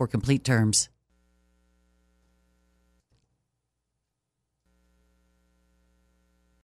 for complete terms.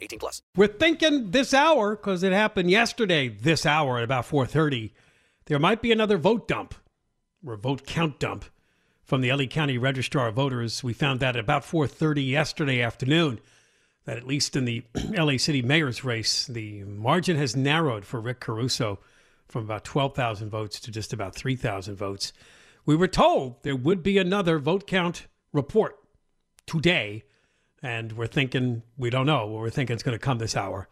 18 plus. We're thinking this hour because it happened yesterday. This hour at about four thirty, there might be another vote dump or vote count dump from the LA County Registrar of Voters. We found that at about four thirty yesterday afternoon. That at least in the LA City mayor's race, the margin has narrowed for Rick Caruso from about twelve thousand votes to just about three thousand votes. We were told there would be another vote count report today and we're thinking we don't know. We're thinking it's going to come this hour.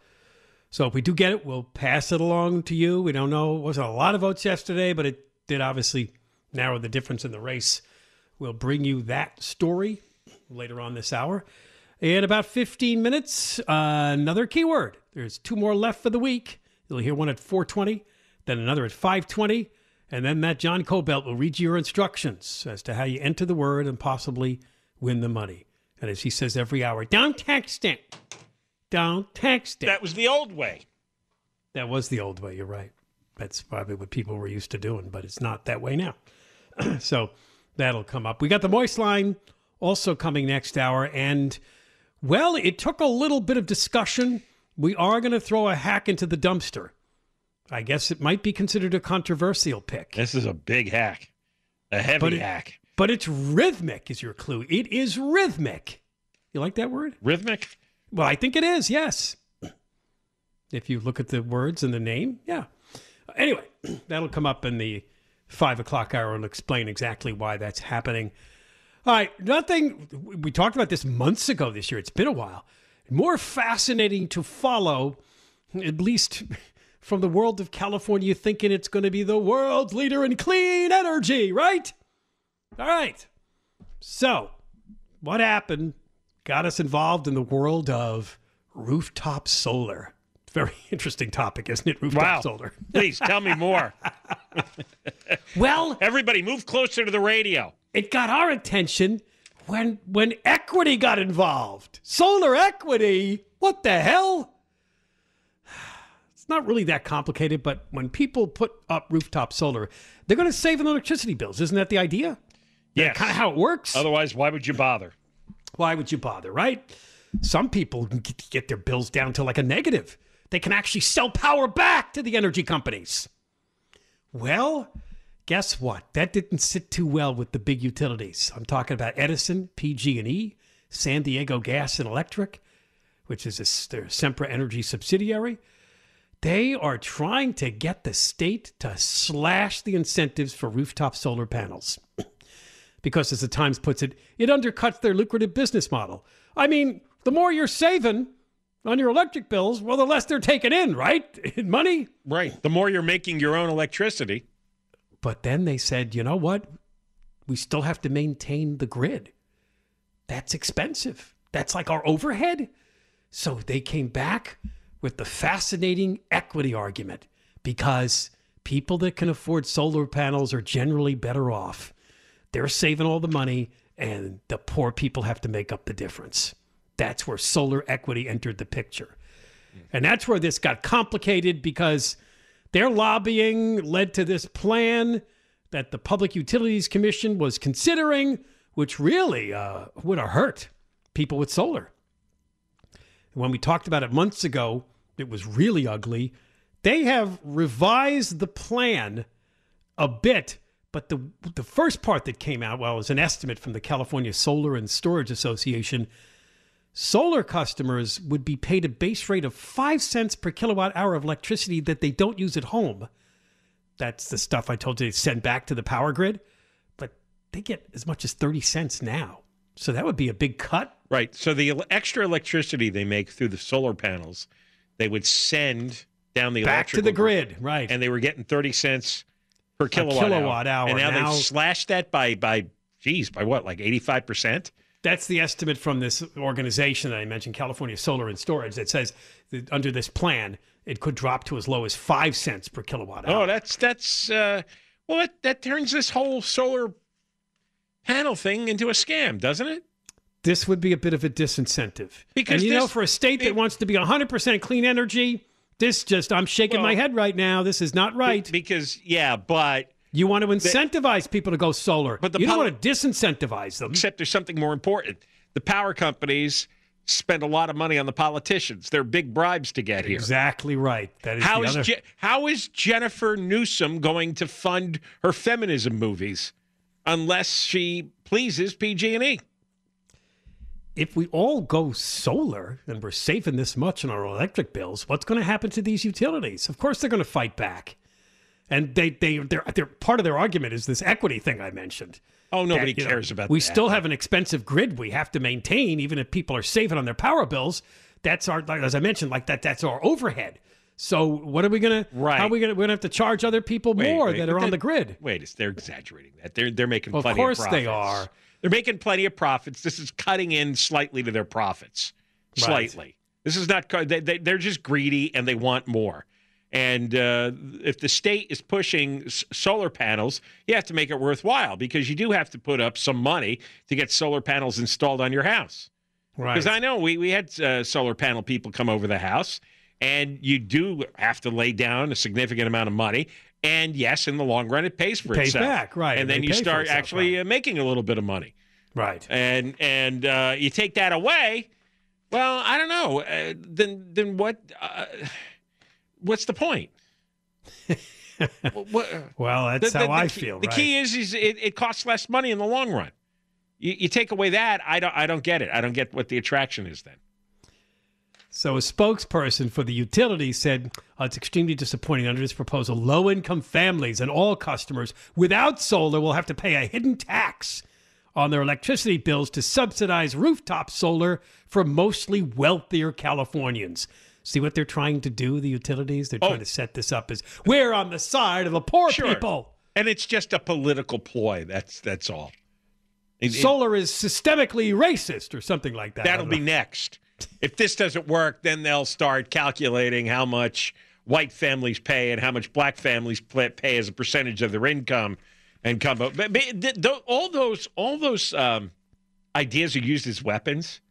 So if we do get it, we'll pass it along to you. We don't know. It wasn't a lot of votes yesterday, but it did obviously narrow the difference in the race. We'll bring you that story later on this hour. In about 15 minutes, uh, another keyword. There's two more left for the week. You'll hear one at 420, then another at 520, and then that John Kobylt will read you your instructions as to how you enter the word and possibly win the money. And as he says every hour, don't text it. Don't text it. That was the old way. That was the old way. You're right. That's probably what people were used to doing, but it's not that way now. so that'll come up. We got the moist line also coming next hour. And, well, it took a little bit of discussion. We are going to throw a hack into the dumpster. I guess it might be considered a controversial pick. This is a big hack, a heavy it- hack. But it's rhythmic, is your clue. It is rhythmic. You like that word? Rhythmic? Well, I think it is, yes. If you look at the words and the name, yeah. Anyway, that'll come up in the five o'clock hour and explain exactly why that's happening. All right, nothing. We talked about this months ago this year. It's been a while. More fascinating to follow, at least from the world of California, thinking it's going to be the world's leader in clean energy, right? All right. So, what happened got us involved in the world of rooftop solar. Very interesting topic, isn't it? Rooftop Wow. solar. Please tell me more. Well, Everybody move closer to the radio. it got our attention when when equity got involved. Solar equity? What the hell? It's not really that complicated, but when people put up rooftop solar, they're going to save on electricity bills. Isn't that the idea? Yes. Kind of how it works. Otherwise, why would you bother? Why would you bother, right? Some people get get their bills down to like a negative. They can actually sell power back to the energy companies. Well, guess what? That didn't sit too well with the big utilities. I'm talking about Edison, PG&E, San Diego Gas and Electric, which is a, their Sempra Energy subsidiary. They are trying to get the state to slash the incentives for rooftop solar panels because, as the Times puts it, it undercuts their lucrative business model. I mean, the more you're saving on your electric bills, well, the less they're taking in, right? In money. Right. The more you're making your own electricity. But then they said, you know what? We still have to maintain the grid. That's expensive. That's like our overhead. So they came back with the fascinating equity argument because people that can afford solar panels are generally better off they're saving all the money, and the poor people have to make up the difference. That's where solar equity entered the picture. And that's where this got complicated because their lobbying led to this plan that the Public Utilities Commission was considering, which really uh, would have hurt people with solar. When we talked about it months ago, it was really ugly. They have revised the plan a bit, but the the first part that came out, well, was an estimate from the California Solar and Storage Association. Solar customers would be paid a base rate of five cents per kilowatt hour of electricity that they don't use at home. That's the stuff I told you to send back to the power grid, but they get as much as 30 cents now. So that would be a big cut. Right. So the el- extra electricity they make through the solar panels, they would send down the electric Back to the grid, right. and they were getting 30 cents per kilowatt, kilowatt hour. And now, Now- they've slashed that by by geez, by what? Like 85%? That's the estimate from this organization that I mentioned, California Solar and Storage, that says that under this plan, it could drop to as low as five cents per kilowatt hour. Oh, that's that's uh well that, that turns this whole solar panel thing into a scam, doesn't it? this would be a bit of a disincentive. Because and you know, for a state that it- wants to be 100% clean energy, this just, I'm shaking my head right now. This is not right. Because yeah, but you want to incentivize people to go solar, But the you don't want to disincentivize them. except there's something more important. The power companies spend a lot of money on the politicians. They're big bribes to get here. Exactly right. That is How the is other. Je- how is Jennifer Newsom going to fund her feminism movies unless she pleases PG&E? If we all go solar and we're saving this much on our electric bills, what's going to happen to these utilities? Of course, they're going to fight back. And they, they, they're, they're, part of their argument is this equity thing I mentioned. Oh, nobody that, you know, cares about We that. We still have an expensive grid we have to maintain, even if people are saving on their power bills. That's our, like, as I mentioned, like that. That's our overhead. So what are we gonna? Right. How are we gonna? We're gonna have to charge other people Wait, more wait, that are on the grid. Wait, they're exaggerating that. They're they're making fun Of plenty course of they are. They're making plenty of profits. This is cutting in slightly to their profits. Right. Slightly. This is not. They, they, they're just greedy and they want more. And uh, if the state is pushing s- solar panels, you have to make it worthwhile because you do have to put up some money to get solar panels installed on your house. Right. Because I know we, we had uh, solar panel people come over the house, and you do have to lay down a significant amount of money. And yes, in the long run, it pays for Pays itself. back, right, And and then you start itself, actually right. uh, making a little bit of money. right. And and uh, you take that away, well, I don't know. Uh, then then what? Uh, what's the point? Well, that's the- how the- I key- feel. The right. key is, is it, it costs less money in the long run. You, you take away that, I don't, I don't get it. I don't get what the attraction is then. So, a spokesperson for the utility said "Uh, it's extremely disappointing under this proposal. Low income families and all customers without solar will have to pay a hidden tax on their electricity bills to subsidize rooftop solar for mostly wealthier Californians. See what they're trying to do, the utilities? They're trying Oh. to set this up as we're on the side of the poor Sure. people. And it's just a political ploy. That's that's all. It- it- Solar is systemically racist or something like that. That'll be next. If this doesn't work, then they'll start calculating how much white families pay and how much black families pay as a percentage of their income, and come up. But, but th- th- all those all those um, ideas are used as weapons.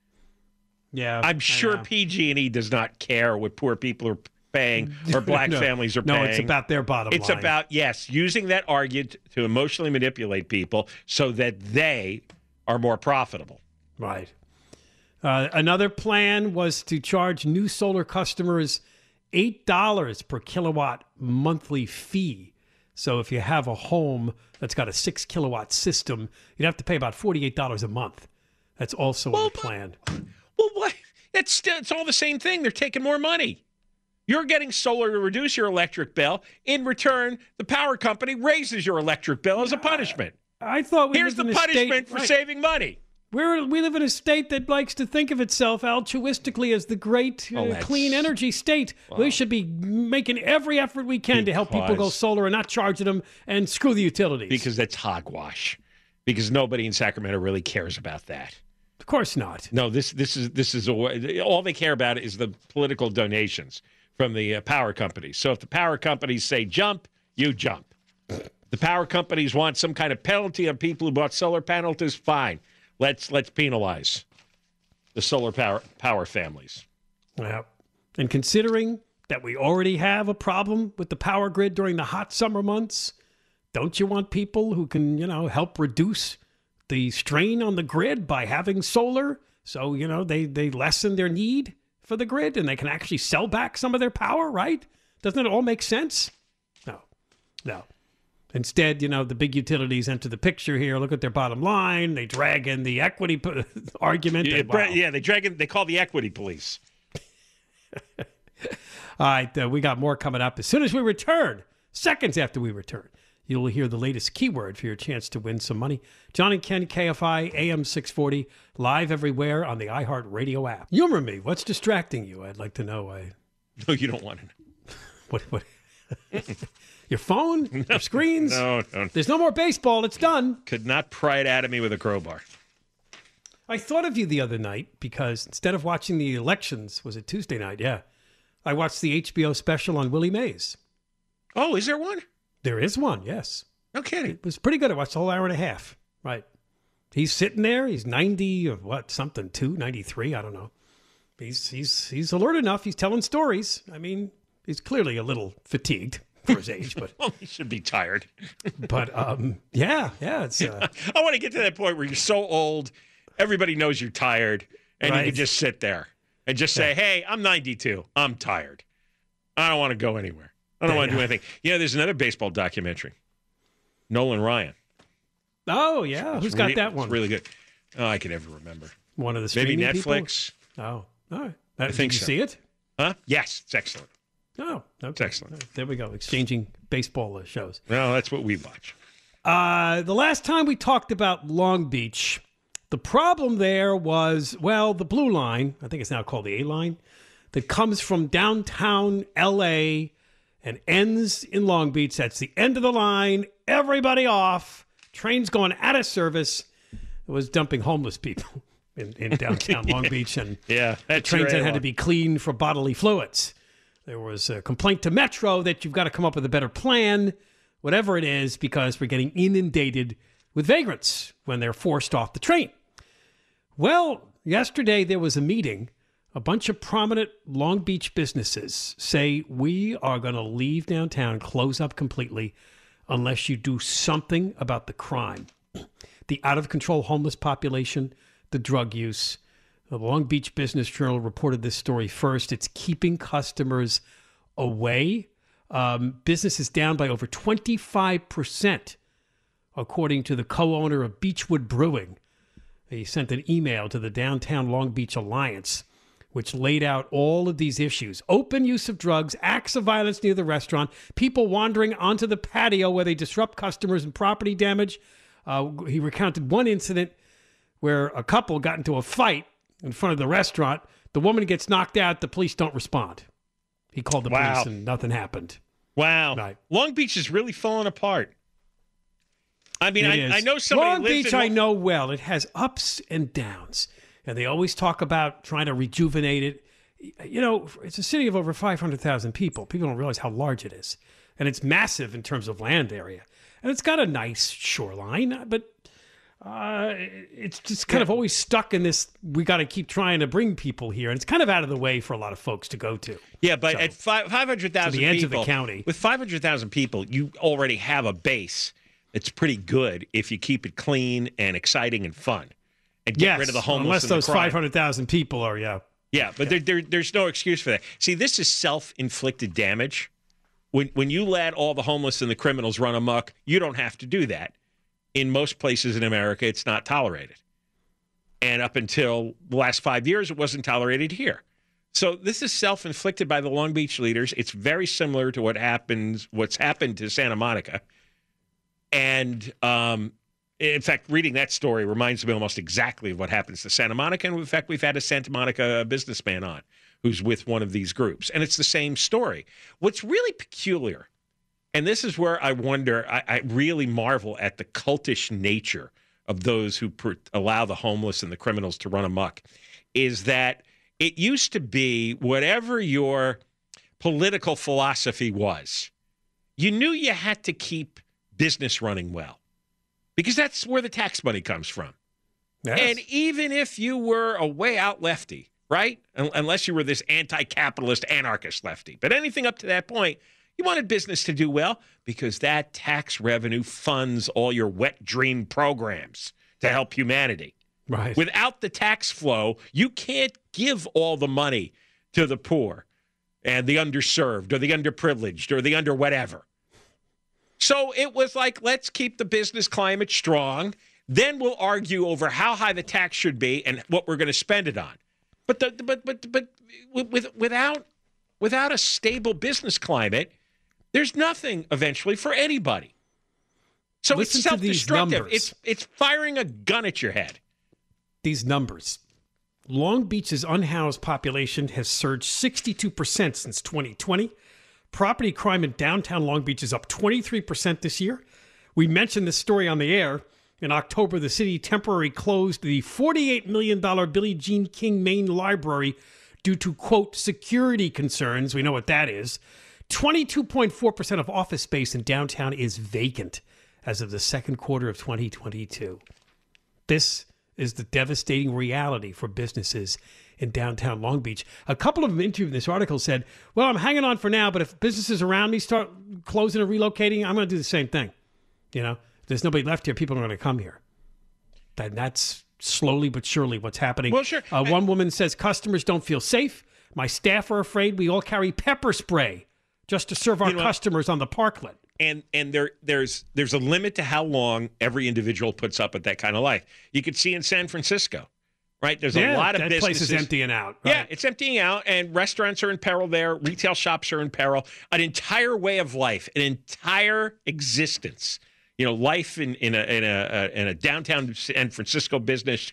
Yeah. I'm sure. PG&E does not care what poor people are paying or black No. families are no, paying. it's about their bottom It's line. It's about yes, using that argument to emotionally manipulate people so that they are more profitable. Right. Uh, another plan was to charge new solar customers $8 per kilowatt monthly fee. So if you have a home that's got a six kilowatt system, you'd have to pay about $48 a month. That's also in Well, the plan. Well, what? It's it's all the same thing. They're taking more money. You're getting solar to reduce your electric bill. In return, the power company raises your electric bill as a punishment. I thought we Here's the punishment state, for right. saving money. We're, we live in a state that likes to think of itself altruistically as the great uh, Oh, clean energy state. We should be making every effort we can to help people go solar and not charging them and screw the utilities. Because that's hogwash. Because nobody in Sacramento really cares about that. of course not. No, this this is this is a, all they care about is the political donations from the uh, power companies. So if the power companies say jump, you jump. The power companies want some kind of penalty on people who bought solar panels. Fine, let's let's penalize the solar power power families. Yeah. And considering that we already have a problem with the power grid during the hot summer months, don't you want people who can, you know, help reduce the strain on the grid by having solar? So, you know, they, they lessen their need for the grid and they can actually sell back some of their power, right? Doesn't it all make sense? No, no. Instead, you know, the big utilities enter the picture here. Look at their bottom line. They drag in the equity p- argument. Yeah, and wow. yeah, they drag in, they call the equity police. All right, uh, we got more coming up as soon as we return. Seconds after we return, you'll hear the latest keyword for your chance to win some money. John and Ken, KFI, AM 640, live everywhere on the iHeartRadio app. Humor me. What's distracting you? I'd like to know. I, No, you don't want to know. what, what? Your phone? Your screens? No, no. There's no more baseball. It's done. Could not pry it out of me with a crowbar. I thought of you the other night because instead of watching the elections, was it Tuesday night? Yeah. I watched the HBO special on Willie Mays. Oh, is there one? There is one, yes. No kidding. It was pretty good. I watched the whole hour and a half. Right. He's sitting there. He's 90 or what, something, two, 93. I don't know. He's, he's, he's alert enough. He's telling stories. I mean, he's clearly a little fatigued for his age, but, Well, he should be tired. but, um, yeah, yeah, it's, uh, I want to get to that point where you're so old, everybody knows you're tired, and you can just sit there and just say, "Hey, I'm 92. I'm tired. I don't want to go anywhere. I don't want to do anything." You know, there's another baseball documentary. Nolan Ryan. oh, yeah. It's Who's got re- that it's one? really good. Oh, I can never remember. one of the Maybe streaming people? Netflix. Oh, all right. I think Did you so. see it? Huh? Yes, it's excellent. Oh, okay. excellent. All right, There we go. Exchanging baseball shows. Well, that's what we watch. Uh, the last time we talked about Long Beach, the problem there was, well, the blue line, I think it's now called the A line, that comes from downtown LA and ends in Long Beach. That's the end of the line. Everybody off. Trains going out of service. It was dumping homeless people in, in downtown Long Beach and Yeah, that's trains that had to be cleaned for bodily fluids. There was a complaint to Metro that you've got to come up with a better plan, whatever it is, because we're getting inundated with vagrants when they're forced off the train. Well, yesterday there was a meeting. A bunch of prominent Long Beach businesses say we are going to leave downtown, close up completely, unless you do something about the crime, the out of control homeless population, the drug use. The Long Beach Business Journal reported this story first. It's keeping customers away. Um, business is down by over 25%, according to the co owner of Beachwood Brewing. He sent an email to the Downtown Long Beach Alliance, which laid out all of these issues open use of drugs, acts of violence near the restaurant, people wandering onto the patio where they disrupt customers and property damage. Uh, he recounted one incident where a couple got into a fight in front of the restaurant. The woman gets knocked out, the police don't respond. He called the Wow. police and nothing happened. Wow. Right. Long Beach is really falling apart. I mean, I. I know somebody Long Beach, in I know well. It has ups and downs, and they always talk about trying to rejuvenate it. You know, it's a city of over 500,000 people. People don't realize how large it is, and it's massive in terms of land area, and it's got a nice shoreline, but. Uh, it's just kind of always stuck in this. We got to keep trying to bring people here, and it's kind of out of the way for a lot of folks to go to. Yeah, but So, at five hundred thousand the edge people, of the county. with five hundred thousand people, you already have a base that's pretty good if you keep it clean and exciting and fun, and get yes, rid of the homeless. unless those 500,000 people are, yeah, Yeah, but There, there, there's no excuse for that. See, this is self-inflicted damage. When when you let all the homeless and the criminals run amok, you don't have to do that. In most places in America, it's not tolerated. And up until the last five years, it wasn't tolerated here. So this is self-inflicted by the Long Beach leaders. It's very similar to what happens, what's happened to Santa Monica. And um, in fact, reading that story reminds me almost exactly of what happens to Santa Monica. And in fact, we've had a Santa Monica businessman on who's with one of these groups, and it's the same story. What's really peculiar, and this is where I wonder, I, I really marvel at the cultish nature of those who per, allow the homeless and the criminals to run amok, is that it used to be whatever your political philosophy was, you knew you had to keep business running well because that's where the tax money comes from. Yes. And even if you were a way out lefty, right? Unless you were this anti capitalist anarchist lefty, but anything up to that point, you wanted business to do well because that tax revenue funds all your wet dream programs to help humanity. right. Without the tax flow, you can't give all the money to the poor and the underserved or the underprivileged or the under whatever. So it was like, let's keep the business climate strong. Then we'll argue over how high the tax should be and what we're going to spend it on. But the but but but with without without a stable business climate, there's nothing eventually for anybody. So Listen it's self-destructive. It's it's firing a gun at your head. these numbers. Long Beach's unhoused population has surged 62% since 2020. Property crime in downtown Long Beach is up 23% this year. We mentioned this story on the air. In October, the city temporarily closed the $48 million Billie Jean King Main Library due to, quote, security concerns. We know what that is. 22.4% of office space in downtown is vacant as of the second quarter of 2022. This is the devastating reality for businesses in downtown Long Beach. A couple of them interviewed in this article said, Well, I'm hanging on for now, but if businesses around me start closing or relocating, I'm going to do the same thing. You know, if there's nobody left here, people are going to come here. And that's slowly but surely what's happening. Well, sure. Uh, one woman says, Customers don't feel safe. My staff are afraid. We all carry pepper spray just to serve our You know customers on the parklet. and and there there's there's a limit to how long every individual puts up with that kind of life. You could see in San Francisco, right? There's a lot of that businesses. place is emptying out. Yeah, it's emptying out, and restaurants are in peril there. Retail shops are in peril. An entire way of life, an entire existence. You know, life in in a in a, in a downtown San Francisco business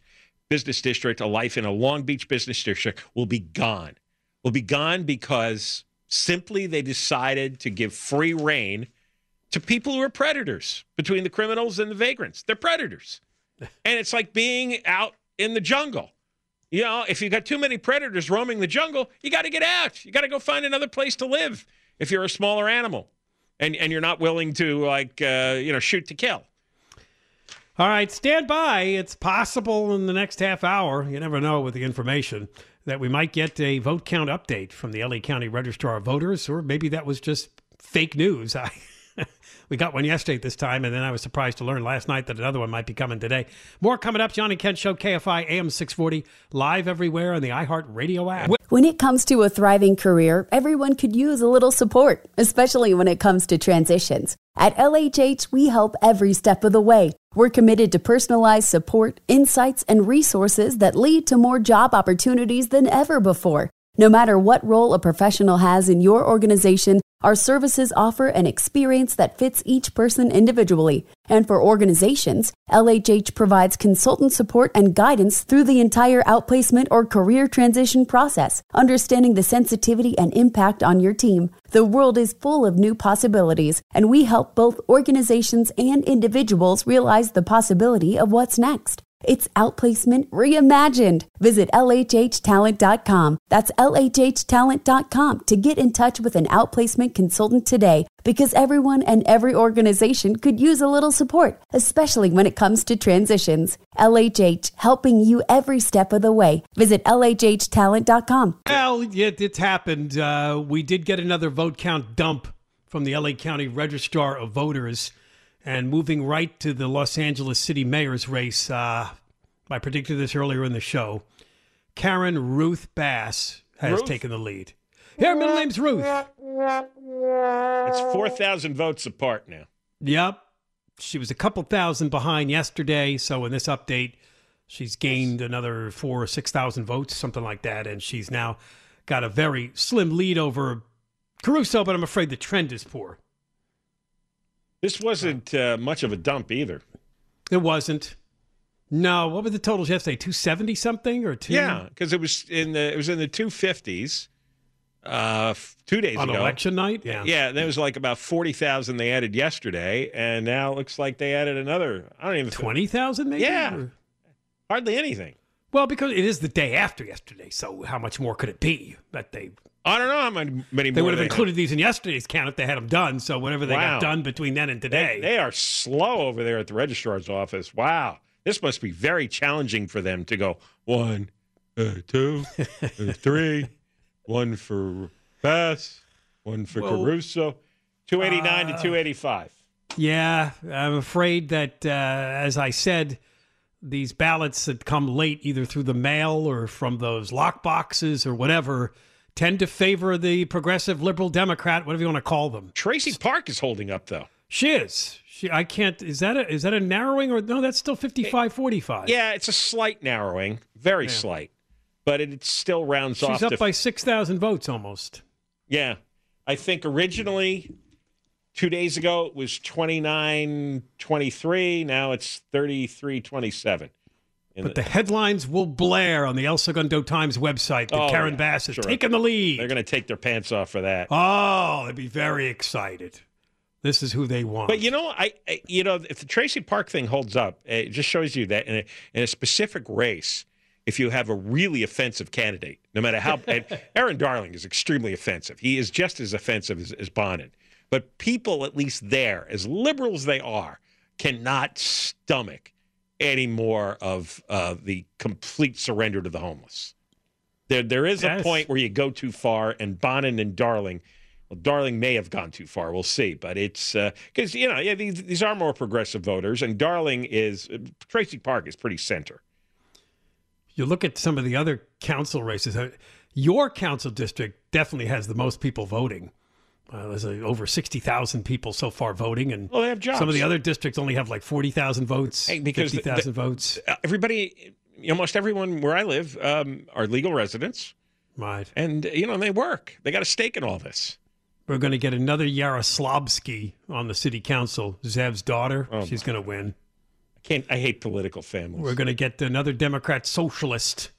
business district, a life in a Long Beach business district will be gone. Will be gone because simply they decided to give free reign to people who are predators between the criminals and the vagrants. They're predators. And it's like being out in the jungle. You know, if you got too many predators roaming the jungle, you got to get out. You got to go find another place to live if you're a smaller animal and, and you're not willing to, like, uh, you know, shoot to kill. All right, stand by. It's possible in the next half hour, you never know with the information, that we might get a vote count update from the LA County Registrar of Voters, or maybe that was just fake news. I, we got one yesterday this time, and then I was surprised to learn last night that another one might be coming today. More coming up. John and Ken Show, KFI AM 640, live everywhere on the iHeart Radio app. When it comes to a thriving career, everyone could use a little support, especially when it comes to transitions. At LHH, we help every step of the way. We're committed to personalized support, insights, and resources that lead to more job opportunities than ever before. No matter what role a professional has in your organization, our services offer an experience that fits each person individually. And for organizations, LHH provides consultant support and guidance through the entire outplacement or career transition process, understanding the sensitivity and impact on your team. The world is full of new possibilities, and we help both organizations and individuals realize the possibility of what's next. It's outplacement reimagined. Visit LHHtalent.com. That's LHHtalent.com to get in touch with an outplacement consultant today because everyone and every organization could use a little support, especially when it comes to transitions. LHH, helping you every step of the way. Visit LHHtalent.com. Well, yeah, it's happened. Uh, we did get another vote count dump from the LA County Registrar of Voters. And moving right to the Los Angeles City Mayor's race, uh, I predicted this earlier in the show. Karen Ruth Bass has Ruth? taken the lead. Her middle name's Ruth. It's 4,000 votes apart now. Yep. She was a couple thousand behind yesterday. So in this update, she's gained another four or 6,000 votes, something like that. And she's now got a very slim lead over Caruso, but I'm afraid the trend is poor. This wasn't uh, much of a dump either. It wasn't. No, what were the totals yesterday? 270 something or two? Yeah, because it was in the it was in the 250s uh, two days On ago. election night? Yeah. Yeah, there was like about 40,000 they added yesterday, and now it looks like they added another. I don't even 20,000 maybe? Yeah. Or- hardly anything. Well, because it is the day after yesterday, so how much more could it be that they I don't know how many, many They would have they included these in yesterday's count if they had them done. So whatever they Wow. got done between then and today. they are slow over there at the registrar's office. Wow. This must be very challenging for them to go one, uh, two, uh, three, one for Bass, one for Caruso, 289 uh, to 285. Yeah, I'm afraid that, uh, as I said, these ballots that come late, either through the mail or from those lock boxes or whatever, tend to favor the progressive liberal Democrat, whatever you want to call them. Traci Park is holding up, though. She is. She. I can't. Is that a is that a narrowing or no? That's still 55-45. Yeah, it's a slight narrowing, very slight, but it still rounds off. she's up to- by six thousand votes almost. Yeah. I think originally two days ago it was 29 23. Now it's 33 27. But the headlines will blare on the El Segundo Times website that Oh, Karen yeah, Bass is sure. taking the lead. They're going to take their pants off for that. Oh, they'd be very excited. This is who they want. But you know, I, I you know, if the Traci Park thing holds up, it just shows you that in a, in a specific race, if you have a really offensive candidate, no matter how, Erin Darling is extremely offensive. He is just as offensive as, as Bonin. But people, at least there, as liberal as they are, cannot stomach any more of uh, the complete surrender to the homeless. There, there is a point where you go too far, and Bonin and Darling, well, Darling may have gone too far. We'll see, but it's because you know, yeah, these these are more progressive voters, and Darling is Traci Park is pretty center. you look at some of the other council races. uh, Your council district definitely has the most people voting. Uh, there's uh, over sixty thousand people so far voting, and Well, they have jobs. some of the other districts only have like forty thousand votes, Hey, because fifty thousand votes. Uh, Everybody, almost everyone where I live, um, are legal residents, Right. and you know they work. They got a stake in all this. We're going to get another Yaroslavsky on the city council. Zev's daughter. Oh, She's going to win. I can't. I hate political families. We're going to get another Democrat socialist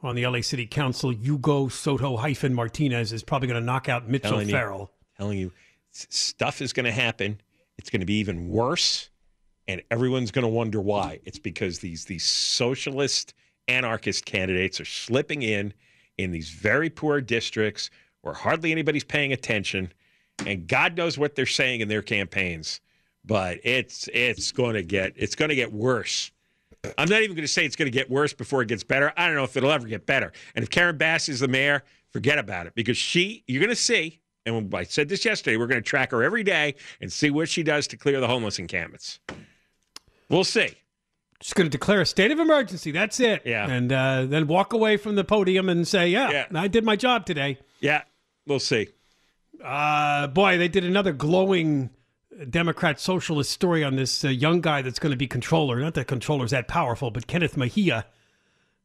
on the LA City Council. Hugo Soto hyphen Martinez is probably going to knock out Mitch O'Farrell. Telling you, stuff is going to happen. It's going to be even worse, and everyone's going to wonder why. It's because these these socialist anarchist candidates are slipping in in these very poor districts where hardly anybody's paying attention, and God knows what they're saying in their campaigns. But it's it's going to get it's going to get worse. I'm not even going to say it's going to get worse before it gets better. I don't know if it'll ever get better. And if Karen Bass is the mayor, forget about it because she, you're going to see, and I said this yesterday, we're going to track her every day and see what she does to clear the homeless encampments. We'll see. Just going to declare a state of emergency. That's it. Yeah. And uh, then walk away from the podium and say, yeah, Yeah. I did my job today. Yeah, we'll see. Uh, boy, they did another glowing Democrat socialist story on this uh, young guy that's going to be controller. Not that controller's that powerful, but Kenneth Mejia.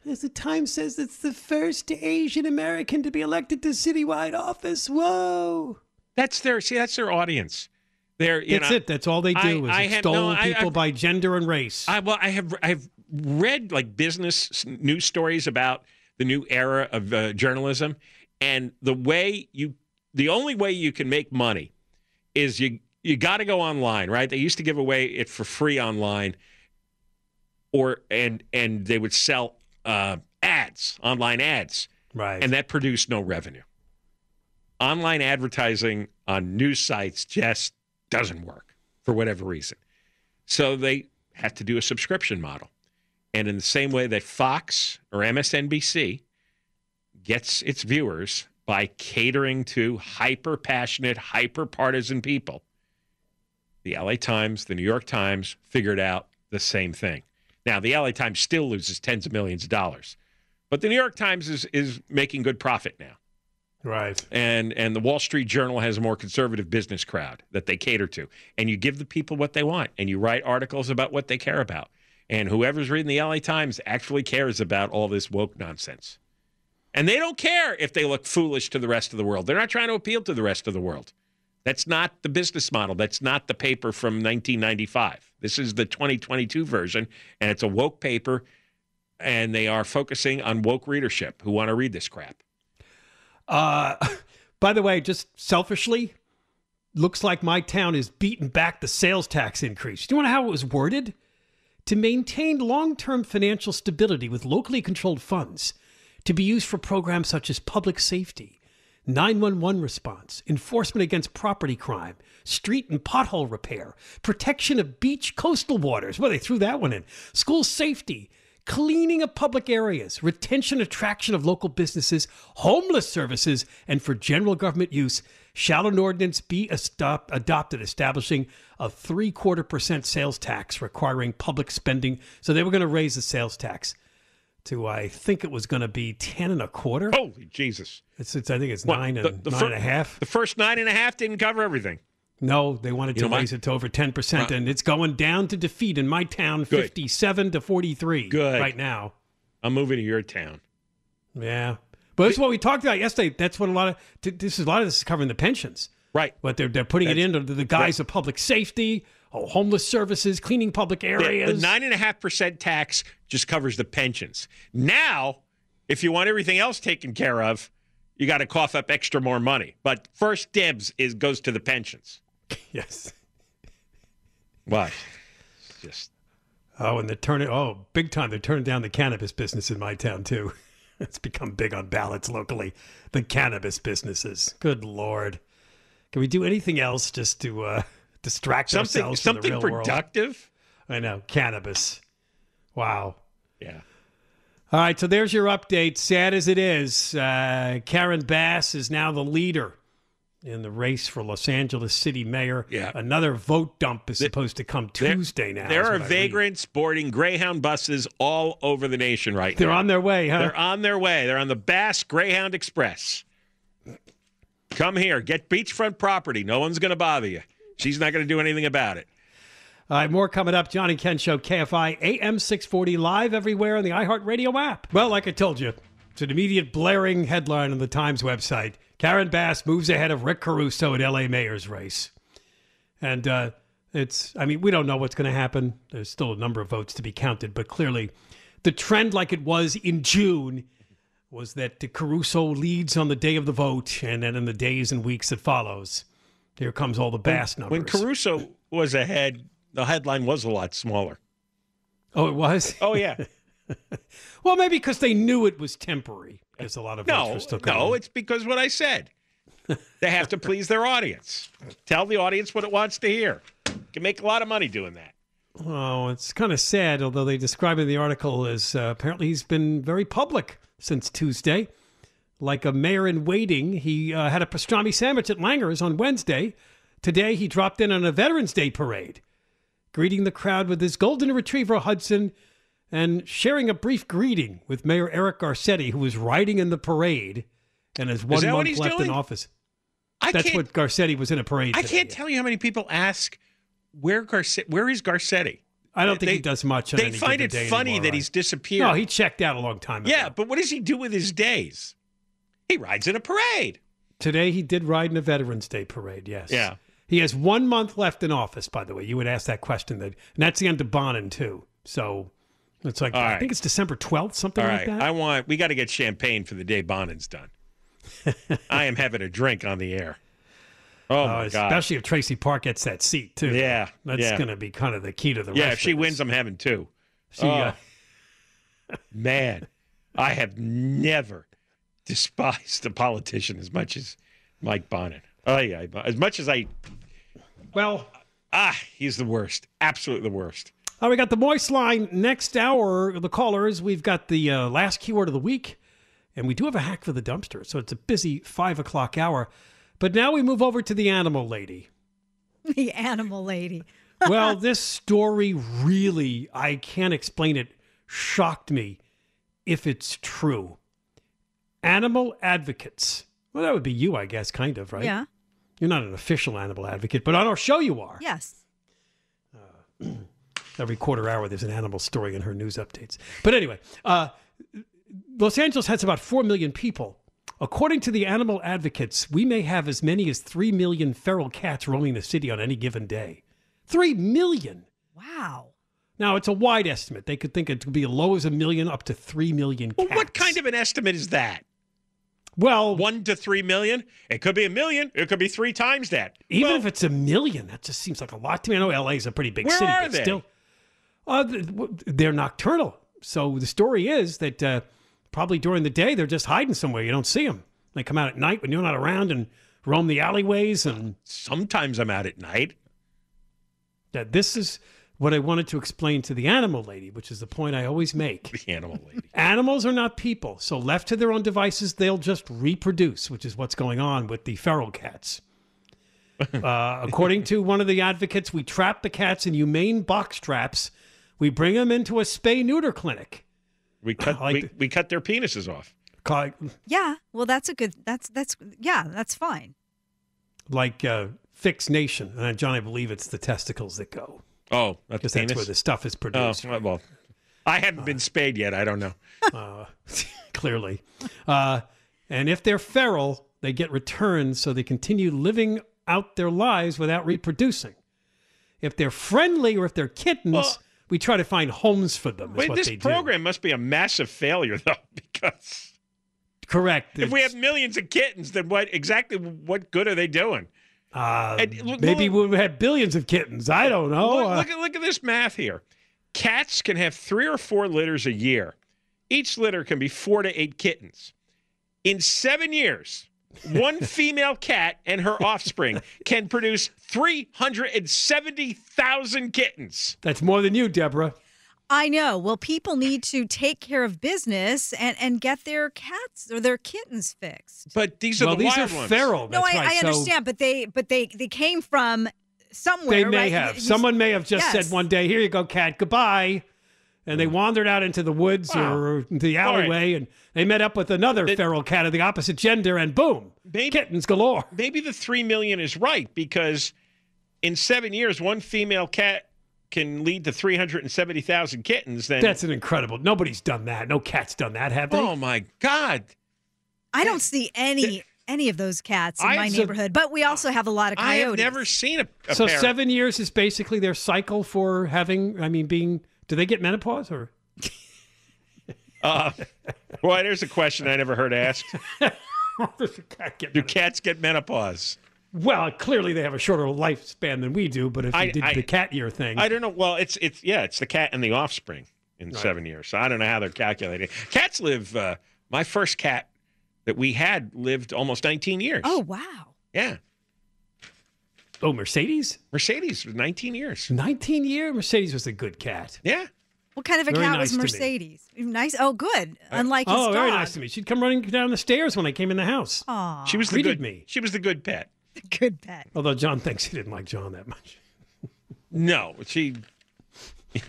As the Times says, it's the first Asian American to be elected to citywide office. Whoa. That's their see. That's their audience. They're you That's know, it. That's all they do I- is I have- no, I- people I've- by gender and race. I, well, I have I've read like business news stories about the new era of uh, journalism, and the way you, the only way you can make money, is you you got to go online, right? They used to give away it for free online, or and and they would sell uh, ads, online ads, right. and that produced no revenue. Online advertising on news sites just doesn't work for whatever reason. So they have to do a subscription model. And in the same way that Fox or MSNBC gets its viewers by catering to hyper passionate, hyper partisan people, the LA Times, the New York Times figured out the same thing. Now, the LA Times still loses tens of millions of dollars, but the New York Times is, is making good profit now right. and and the Wall Street Journal has a more conservative business crowd that they cater to, and you give the people what they want, and you write articles about what they care about, and whoever's reading the LA Times actually cares about all this woke nonsense, and they don't care if they look foolish to the rest of the world. They're not trying to appeal to the rest of the world. That's not the business model. That's not the paper from 1995. This is the 2022 version, and it's a woke paper, and they are focusing on woke readership who want to read this crap. Uh, by the way, just selfishly, looks like my town is beating back the sales tax increase. Do you want to know how it was worded? To maintain long term financial stability with locally controlled funds to be used for programs such as public safety, 911 response, enforcement against property crime, street and pothole repair, protection of beach coastal waters. Well, they threw that one in. School safety, cleaning of public areas, retention attraction of local businesses, homeless services, and for general government use, shall an ordinance be adopted establishing a three quarter percent sales tax requiring public spending. So they were going to raise the sales tax to I think it was going to be ten and a quarter. Holy Jesus! It's, it's I think it's What, nine the- and the nine fir- and a half. The first nine and a half didn't cover everything. No, they wanted You to raise it to over ten percent, and it's going down to defeat in my town, Good. fifty-seven to forty-three. Good. right now. I'm moving to your town. Yeah, but that's what we talked about yesterday. That's what a lot of this is a lot of this is covering the pensions. Right. But they're they're putting it That's- into the guise of public safety, oh, homeless services, cleaning public areas. The nine and a half percent tax just covers the pensions. Now, if you want everything else taken care of, you got to cough up extra more money. But first dibs is goes to the pensions. yes. What? It's Just Oh, and they're turning oh big time. They're turning down the cannabis business in my town too. it's become big on ballots locally. The cannabis businesses. Good lord. Can we do anything else just to uh, distract something ourselves the something real world? productive. I know cannabis. Wow. Yeah. All right, so there's your update. Sad as it is, uh, Karen Bass is now the leader in the race for Los Angeles City Mayor. Yeah. Another vote dump is supposed to come There- Tuesday now. There are what I read. vagrants boarding Greyhound buses all over the nation right They're now. on their way, huh? They're on their way. They're on the Bass Greyhound Express. Come here, get beachfront property. No one's going to bother you. She's not going to do anything about it. All right, more coming up. John and Ken Show, KFI AM 640, live everywhere on the iHeartRadio app. Well, like I told you, it's an immediate blaring headline on the Times website. Karen Bass moves ahead of Rick Caruso at LA mayor's race. And uh, it's, I mean, we don't know what's going to happen. There's still a number of votes to be counted, but clearly the trend, like it was in June, was that Caruso leads on the day of the vote, and then in the days and weeks that follows, here comes all the Bass numbers. When Caruso was ahead, the headline was a lot smaller. oh, it was? Oh yeah. Well, maybe because they knew it was temporary. Because a lot of no, no, it's because what I said. They have to please their audience. Tell the audience what it wants to hear. Can make a lot of money doing that. oh, it's kind of sad. Although they describe in the article as uh, apparently he's been very public since Tuesday. Like a mayor in waiting, he uh, had a pastrami sandwich at Langer's on Wednesday. Today, he dropped in on a Veterans Day parade, greeting the crowd with his golden retriever Hudson, and sharing a brief greeting with Mayor Eric Garcetti, who was riding in the parade and has one month left doing? in office. I That's what Garcetti was in a parade. I today. can't tell you how many people ask where Garcetti, where is Garcetti? I don't think They- he does much. On They any find it funny anymore, that right? he's disappeared. No, he checked out a long time ago. yeah, but what does he do with his days? He rides in a parade. today he did ride in a Veterans Day parade. Yes. Yeah. He has one month left in office. By the way, you would ask that question, that, and that's the end of Bonin too. So it's like All I right. think it's December twelfth, something All like right, that. I want. We got to get champagne for the day Bonin's done. I am having a drink on the air. Oh Uh, my god! especially if Traci Park gets that seat too. Yeah, that's yeah. going to be kind of the key to the rest. Yeah, if she wins, I'm having two. She, uh, Man, I have never despised a politician as much as Mike Bonin. Oh yeah, as much as I well, ah, he's the worst. Absolutely the worst. Oh, we got the moist line next hour. The callers. We've got the uh, last keyword of the week, and we do have a hack for the dumpster. So it's a busy five o'clock hour. But now we move over to the animal lady. The animal lady. Well, this story really, I can't explain it, shocked me if it's true. Animal advocates. Well, that would be you, I guess, kind of, right? Yeah. You're not an official animal advocate, but on our show you are. Yes. Every quarter hour, there's an animal story in her news updates. But anyway, uh, Los Angeles has about 4 million people. According to the animal advocates, we may have as many as 3 million feral cats roaming the city on any given day. 3 million. Wow. Now, it's a wide estimate. They could think it could be as low as a million up to 3 million Well, what kind of an estimate is that? Well, One to three million? It could be a million. It could be three times that. even Well, if it's a million, that just seems like a lot to me. I know LA is a pretty big Where city, are but they? still. Uh, they're nocturnal. So the story is that uh, probably during the day, they're just hiding somewhere. You don't see them. They come out at night when you're not around and roam the alleyways. And Sometimes I'm out at night. that this is what I wanted to explain to the animal lady, which is the point I always make. The animal lady. Animals are not people, so left to their own devices, they'll just reproduce, which is what's going on with the feral cats. Uh, according to one of the advocates, we trap the cats in humane box traps. We bring them into a spay neuter clinic. We cut like we, the- we cut their penises off. Yeah. Well, that's a good. That's that's yeah. That's fine. Like uh, Fix Nation. And John, I believe it's the testicles that go Oh, that's because that's where the stuff is oh, produced. well, I haven't been spayed yet. I don't know. uh, clearly. Uh, and if they're feral, they get returned so they continue living out their lives without reproducing. If they're friendly or if they're kittens, Well- we try to find homes for them. Is Wait, this program must be a massive failure, though, because. Correct. if we have millions of kittens, then what exactly what good are they doing? Uh, look- maybe look- we had billions of kittens. I don't know. look, Uh, look at look at this math here. Cats can have three or four litters a year. Each litter can be four to eight kittens. In seven years, one female cat and her offspring can produce 370,000 kittens. that's more than you, Deborah. I know. Well, people need to take care of business and and get their cats or their kittens fixed. But these are well, the these wild are ones. feral. no, I, right. I So understand, but they but they they came from somewhere. They may right? have. You- Someone may have just Yes. said one day, "Here you go, cat. Goodbye." And they hmm. wandered out into the woods Wow. or into the All right. alleyway, and they met up with another It- feral cat of the opposite gender, and boom, Maybe- kittens galore. maybe the three million is right because in seven years, one female cat can lead to 370,000 kittens. Then, That's an incredible. Nobody's done that. No cat's done that, have they? oh my God. I don't see any any of those cats in I- my so- neighborhood, but we also have a lot of coyotes. I have never seen a, a so pair. seven years is basically their cycle for having. I mean, being. Do they get menopause or? Uh, well, there's a question I never heard asked. Does a cat get Do menopause? cats get menopause? Well, clearly they have a shorter lifespan than we do. But if you I- did I- the cat year thing, I don't know. Well, it's it's yeah, it's the cat and the offspring in seven years. So I don't know how they're calculating. Cats live. Uh, my first cat that we had lived almost 19 years. Oh wow! yeah, oh Mercedes, Mercedes was 19 years. nineteen year Mercedes was a good cat. Yeah, What kind of a Very cat nice to was me. Mercedes? Nice. Oh, good. Unlike his oh, dog. very nice to me. She'd come running down the stairs when I came in the house. Aw, she was the Greeted good. me. She was the good pet. good pet. Although John thinks he didn't like John that much. No, she.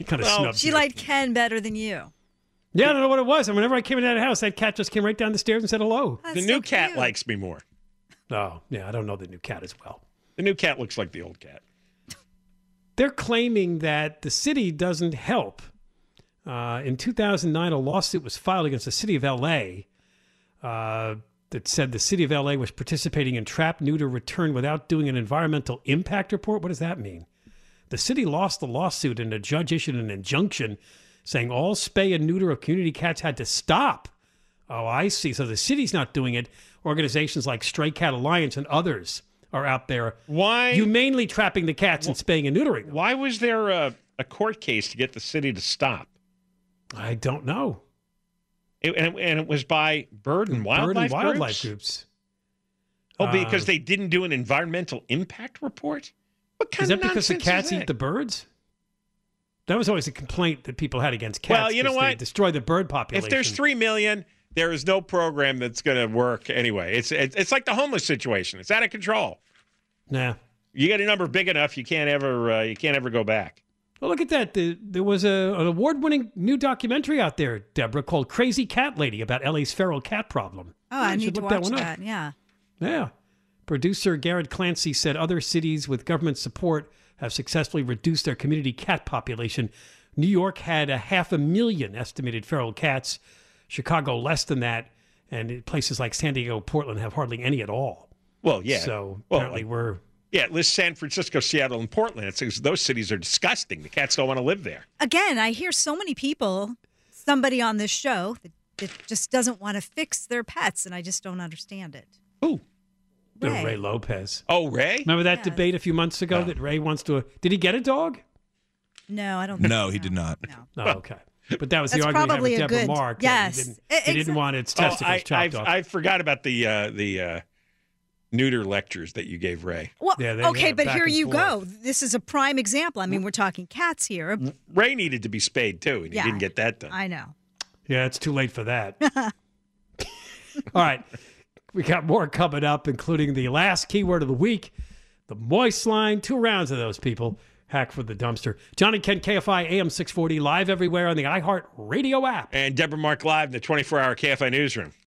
Kind of Well, snubbed She you. liked Ken better than you. Yeah, I don't know what it was. And whenever I came into that house, that cat just came right down the stairs and said hello. That's the so new cat cute. likes me more. Oh, yeah, I don't know the new cat as well. The new cat looks like the old cat. They're claiming that the city doesn't help. Uh, in 2009, a lawsuit was filed against the city of LA uh, that said the city of LA was participating in trap, neuter, return without doing an environmental impact report. What does that mean? The city lost the lawsuit, and a judge issued an injunction saying all spay and neuter of community cats had to stop. Oh, I see. So the city's not doing it. Organizations like Stray Cat Alliance and others are out there Why? humanely trapping the cats and spaying and neutering them. why was there a, a court case to get the city to stop? I don't know. It, and, it, and it was by bird and wildlife Bird and wildlife groups. groups. Oh, because Uh, they didn't do an environmental impact report? What kind Is that of because the cats eat the birds? That was always a complaint that people had against cats. Well, you know what? destroy the bird population. If there's three million, there is no program that's going to work anyway. It's, it's it's like the homeless situation. It's out of control. nah. You get a number big enough, you can't ever uh, you can't ever go back. Well, look at that. The, there was a, an award-winning new documentary out there, Deborah, called "Crazy Cat Lady" about LA's feral cat problem. Oh, I need to look that watch that. Yeah. Yeah. Producer Garrett Clancy said other cities with government support have successfully reduced their community cat population. New York had a half a million estimated feral cats, Chicago less than that, and places like San Diego, Portland have hardly any at all. Well, yeah. So well, apparently like- we're yeah, list San Francisco, Seattle, and Portland. It's, those cities are disgusting. The cats don't want to live there. Again, I hear so many people, somebody on this show that, that just doesn't want to fix their pets, and I just don't understand it. Ooh. the Ray. Ray Lopez. Oh, Ray? Remember that Yes. debate a few months ago No. that Ray wants to? Did he get a dog? No, I don't. Think No, so. he did not. No. Oh, okay. But that was the That's argument probably with a Deborah good- Mark. yes. He didn't, he didn't want its Oh, testicles I, chopped I, off. I forgot about the uh, the uh, neuter lectures that you gave Ray. Well, Yeah, they- okay, but here and you go. This is a prime example. I mean, mm. we're talking cats here. Mm. Ray needed to be spayed too, and he didn't get that done. I know. Yeah, it's too late for that. All right. We got more coming up, including the last keyword of the week, the moist line, two rounds of those people. Hack for the dumpster. John and Ken KFI AM 640 live everywhere on the iHeart Radio app. and Deborah Mark live in the 24-hour KFI newsroom.